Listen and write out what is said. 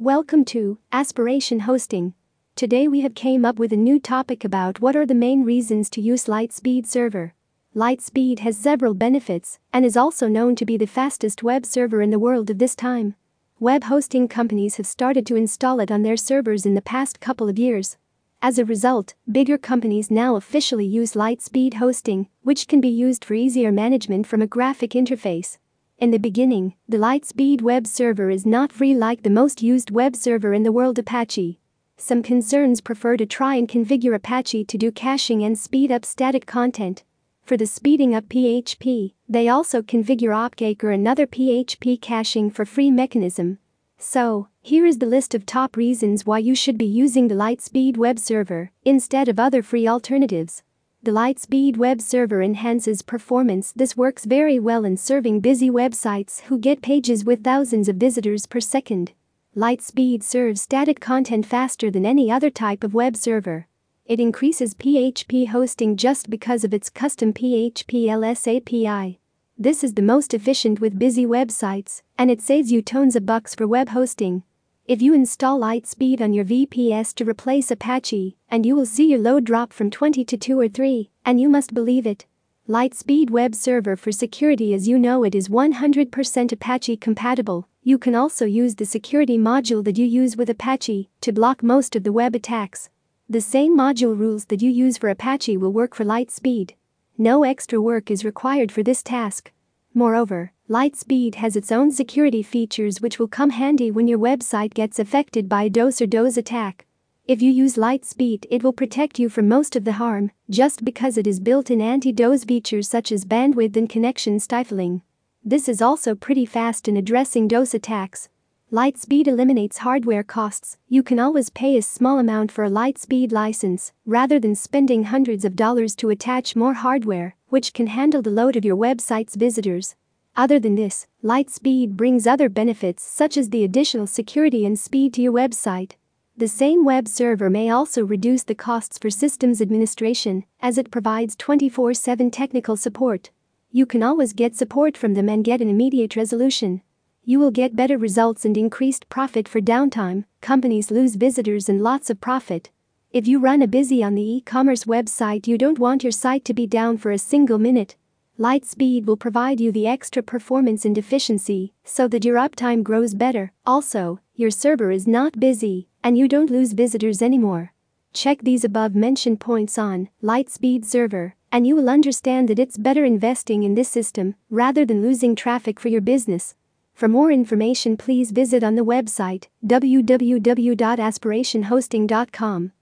Welcome to Aspiration Hosting. Today we have came up with a new topic about what are the main reasons to use LiteSpeed server. LiteSpeed has several benefits and is also known to be the fastest web server in the world of this time. Web hosting companies have started to install it on their servers in the past couple of years. As a result, bigger companies now officially use LiteSpeed hosting, which can be used for easier management from a graphic interface. In the beginning, the LiteSpeed web server is not free like the most used web server in the world Apache. Some concerns prefer to try and configure Apache to do caching and speed up static content. For the speeding up PHP, they also configure OPcache or another PHP caching for free mechanism. So, here is the list of top reasons why you should be using the LiteSpeed web server instead of other free alternatives. The LiteSpeed web server enhances performance. This works very well in serving busy websites who get pages with thousands of visitors per second. LiteSpeed serves static content faster than any other type of web server. It increases PHP hosting just because of its custom PHP LS API. This is the most efficient with busy websites, and it saves you tons of bucks for web hosting. If you install LiteSpeed on your VPS to replace Apache, and you will see your load drop from 20 to 2 or 3, and you must believe it. LiteSpeed web server for security as you know it is 100% Apache compatible. You can also use the security module that you use with Apache to block most of the web attacks. The same module rules that you use for Apache will work for LiteSpeed. No extra work is required for this task. Moreover, LiteSpeed has its own security features which will come handy when your website gets affected by a DOS or DOS attack. If you use LiteSpeed, it will protect you from most of the harm, just because it is built in anti-DOS features such as bandwidth and connection stifling. This is also pretty fast in addressing DOS attacks. LiteSpeed eliminates hardware costs, you can always pay a small amount for a LiteSpeed license, rather than spending hundreds of dollars to attach more hardware, which can handle the load of your website's visitors. Other than this, LiteSpeed brings other benefits such as the additional security and speed to your website. The same web server may also reduce the costs for systems administration, as it provides 24 7 technical support. You can always get support from them and get an immediate resolution. You will get better results and increased profit for downtime, companies lose visitors and lots of profit. If you run a busy on the e commerce website, you don't want your site to be down for a single minute. LiteSpeed will provide you the extra performance and efficiency so that your uptime grows better. Also, your server is not busy and you don't lose visitors anymore. Check these above mentioned points on LiteSpeed server and you will understand that it's better investing in this system rather than losing traffic for your business. For more information, please visit on the website www.aspirationhosting.com.